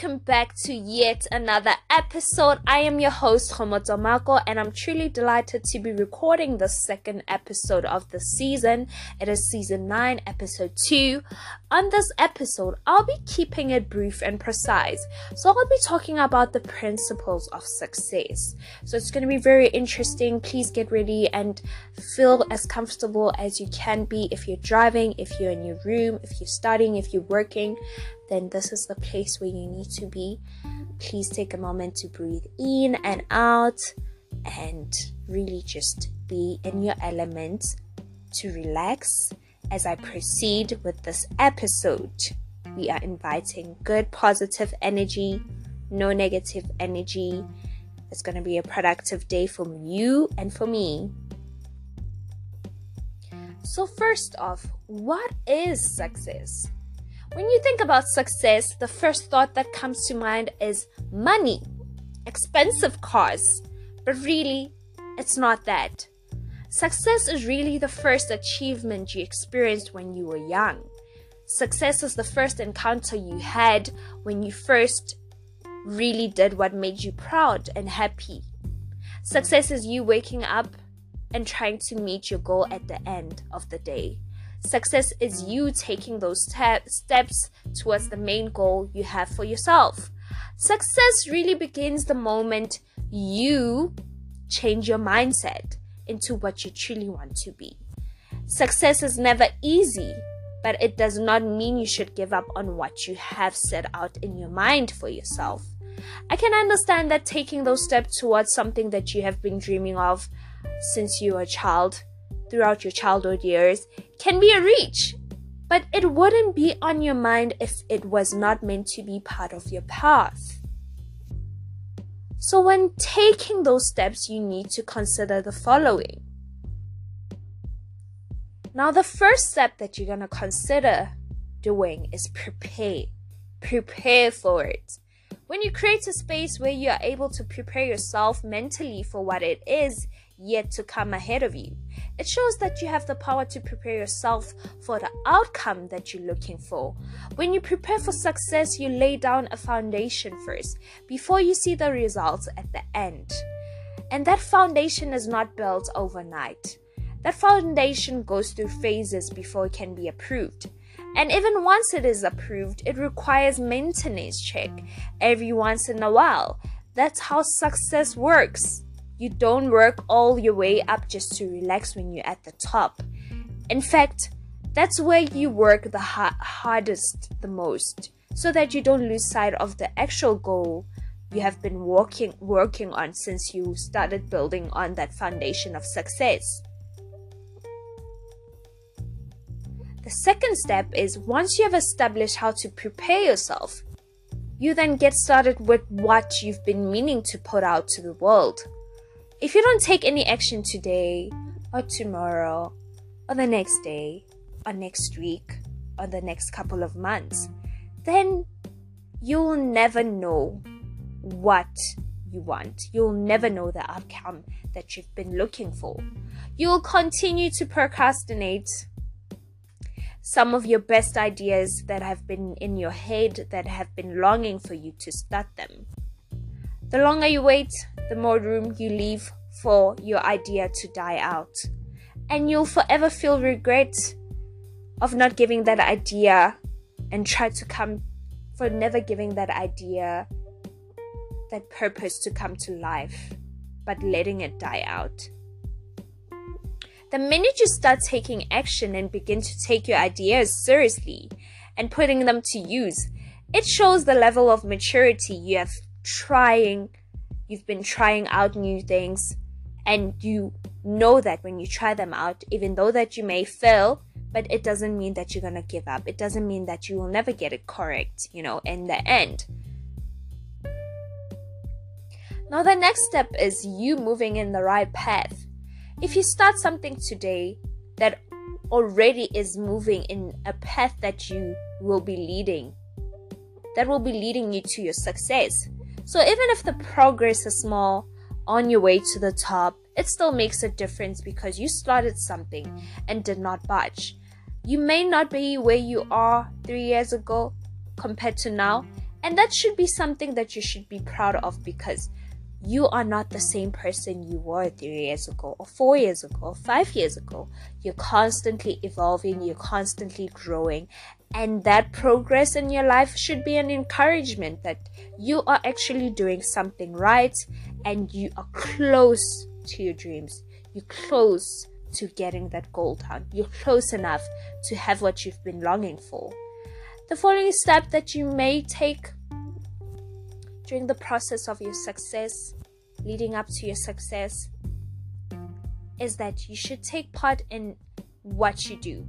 welcome back to yet another episode. I am your host, Homoto Mako, and I'm truly delighted to be recording the second episode of the season. It is season 9, episode 2. On this episode, I'll be keeping it brief and precise. So, I'll be talking about the principles of success. So, it's going to be very interesting. Please get ready and feel as comfortable as you can be if you're driving, if you're in your room, if you're studying, if you're working then this is the place where you need to be. Please take a moment to breathe in and out and really just be in your element to relax as I proceed with this episode. We are inviting good positive energy, no negative energy. It's going to be a productive day for you and for me. So, first off, what is success? When you think about success, the first thought that comes to mind is money, expensive cars. But really, it's not that. Success is really the first achievement you experienced when you were young. Success is the first encounter you had when you first really did what made you proud and happy. Success is you waking up and trying to meet your goal at the end of the day. Success is you taking those te- steps towards the main goal you have for yourself. Success really begins the moment you change your mindset into what you truly want to be. Success is never easy, but it does not mean you should give up on what you have set out in your mind for yourself. I can understand that taking those steps towards something that you have been dreaming of since you were a child throughout your childhood years can be a reach, but it wouldn't be on your mind if it was not meant to be part of your path. So, when taking those steps, you need to consider the following. Now, the first step that you're going to consider doing is prepare. Prepare for it. When you create a space where you are able to prepare yourself mentally for what it is yet to come ahead of you, it shows that you have the power to prepare yourself for the outcome that you're looking for. When you prepare for success, you lay down a foundation first before you see the results at the end. And that foundation is not built overnight. That foundation goes through phases before it can be approved. And even once it is approved, it requires maintenance check every once in a while. That's how success works. You don't work all your way up just to relax when you're at the top. In fact, that's where you work the ha- hardest the most so that you don't lose sight of the actual goal you have been working working on since you started building on that foundation of success. The second step is once you have established how to prepare yourself, you then get started with what you've been meaning to put out to the world. If you don't take any action today, or tomorrow, or the next day, or next week, or the next couple of months, then you'll never know what you want. You'll never know the outcome that you've been looking for. You'll continue to procrastinate some of your best ideas that have been in your head that have been longing for you to start them. The longer you wait, the more room you leave for your idea to die out. And you'll forever feel regret of not giving that idea and try to come for never giving that idea that purpose to come to life, but letting it die out. The minute you start taking action and begin to take your ideas seriously and putting them to use, it shows the level of maturity you have trying you've been trying out new things and you know that when you try them out even though that you may fail but it doesn't mean that you're to give up. It doesn't mean that you will never get it correct you know in the end. Now the next step is you moving in the right path. If you start something today that already is moving in a path that you will be leading that will be leading you to your success so even if the progress is small on your way to the top, it still makes a difference because you started something and did not budge. You may not be where you are three years ago compared to now, And that should be something that you should be proud of because you are not the same person you were three years ago, or four years ago, or five years ago. You're constantly evolving, you're constantly growing, and that progress in your life should be an encouragement that you are actually doing something right and you are close to your dreams. You're close to getting that goal done. You're close enough to have what you've been longing for. The following step that you may take during the process of your success, leading up to your success, is that you should take part in what you do,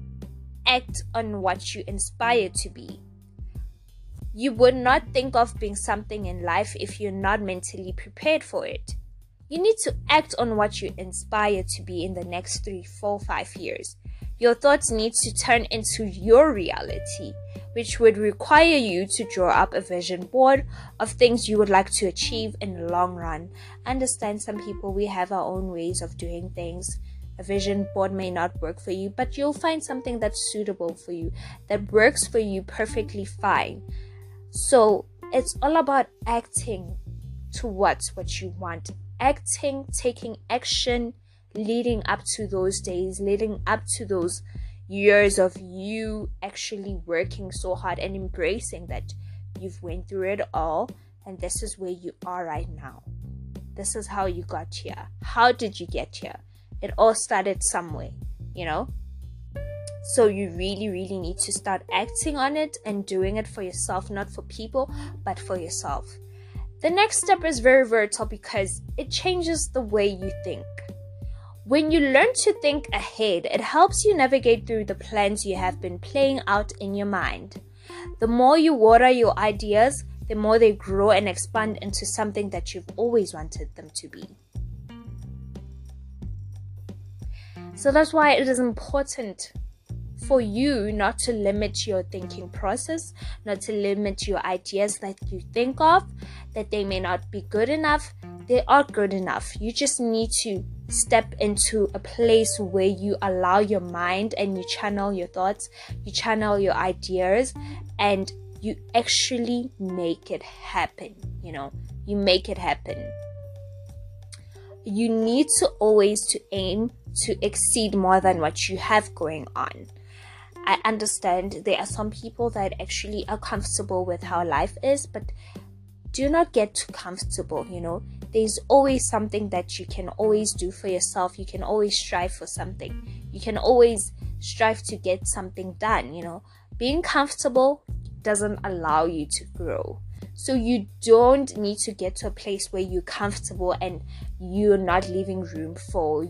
act on what you inspire to be. You would not think of being something in life if you're not mentally prepared for it. You need to act on what you inspire to be in the next three, four, five years. Your thoughts need to turn into your reality, which would require you to draw up a vision board of things you would like to achieve in the long run. Understand some people, we have our own ways of doing things. A vision board may not work for you, but you'll find something that's suitable for you, that works for you perfectly fine. So it's all about acting towards what you want, acting, taking action leading up to those days, leading up to those years of you actually working so hard and embracing that you've went through it all and this is where you are right now. This is how you got here. How did you get here? It all started somewhere, you know? So you really, really need to start acting on it and doing it for yourself, not for people, but for yourself. The next step is very vital because it changes the way you think. When you learn to think ahead, it helps you navigate through the plans you have been playing out in your mind. The more you water your ideas, the more they grow and expand into something that you've always wanted them to be. So that's why it is important for you not to limit your thinking process, not to limit your ideas that you think of, that they may not be good enough. They are good enough. You just need to step into a place where you allow your mind and you channel your thoughts, you channel your ideas, and you actually make it happen. You know, you make it happen. You need to always to aim to exceed more than what you have going on. I understand there are some people that actually are comfortable with how life is, but do not get too comfortable, you know. There's always something that you can always do for yourself. You can always strive for something. You can always strive to get something done, you know. Being comfortable doesn't allow you to grow. So you don't need to get to a place where you're comfortable and you're not leaving room for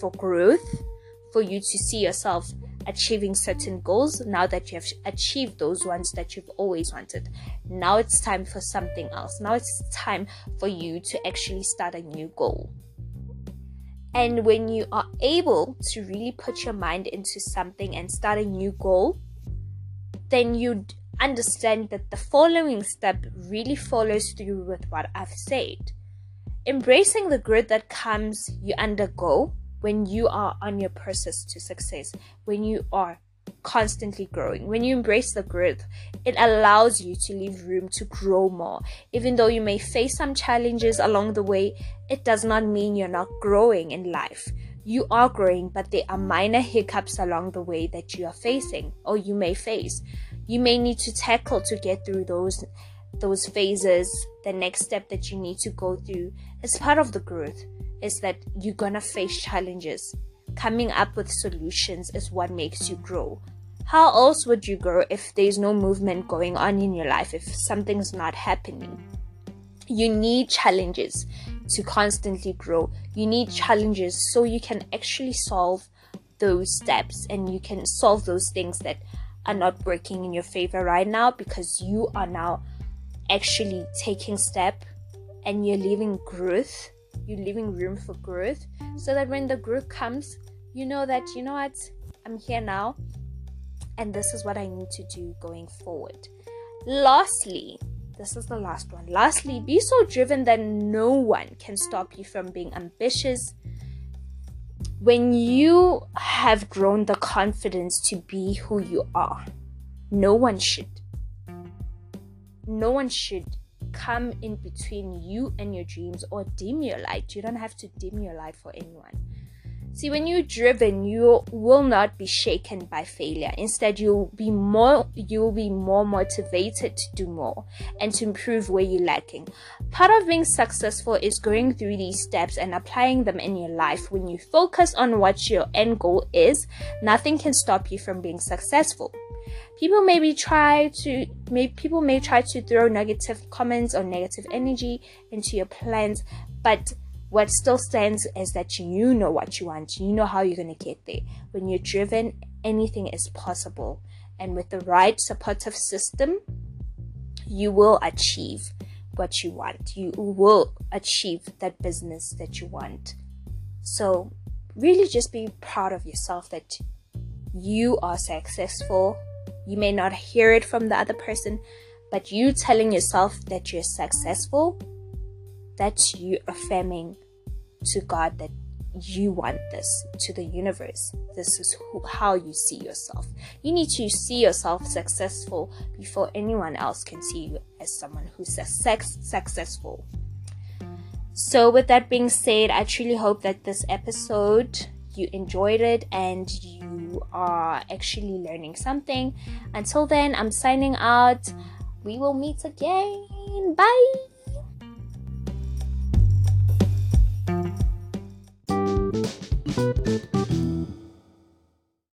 for growth, for you to see yourself achieving certain goals now that you have achieved those ones that you've always wanted. Now it's time for something else. Now it's time for you to actually start a new goal. And when you are able to really put your mind into something and start a new goal, then you'd understand that the following step really follows through with what I've said. Embracing the growth that comes you undergo when you are on your process to success, when you are constantly growing. When you embrace the growth, it allows you to leave room to grow more. Even though you may face some challenges along the way, it does not mean you're not growing in life. You are growing, but there are minor hiccups along the way that you are facing or you may face. You may need to tackle to get through those those phases. The next step that you need to go through is part of the growth is that you're gonna face challenges. Coming up with solutions is what makes you grow. How else would you grow if there's no movement going on in your life, if something's not happening? You need challenges to constantly grow. You need challenges so you can actually solve those steps and you can solve those things that are not working in your favor right now because you are now actually taking step and you're leaving growth you're leaving room for growth so that when the growth comes, you know that, you know what, I'm here now and this is what I need to do going forward. Lastly, this is the last one. Lastly, be so driven that no one can stop you from being ambitious. When you have grown the confidence to be who you are, no one should. no one should come in between you and your dreams or dim your light. You don't have to dim your light for anyone. See, when you're driven, you will not be shaken by failure. Instead, you'll be more, you'll be more motivated to do more and to improve where you're lacking. Part of being successful is going through these steps and applying them in your life. When you focus on what your end goal is, nothing can stop you from being successful people maybe try to maybe people may try to throw negative comments or negative energy into your plans but what still stands is that you know what you want. You know how you're going to get there. When you're driven anything is possible. And with the right supportive system you will achieve what you want. You will achieve that business that you want. So really just be proud of yourself that you are successful you may not hear it from the other person, but you telling yourself that you're successful, that's you affirming to God that you want this to the universe. This is who, how you see yourself. You need to see yourself successful before anyone else can see you as someone who's success, successful. So, with that being said, I truly hope that this episode you enjoyed it and you are actually learning something. Until then, I'm signing out. We will meet again. Bye.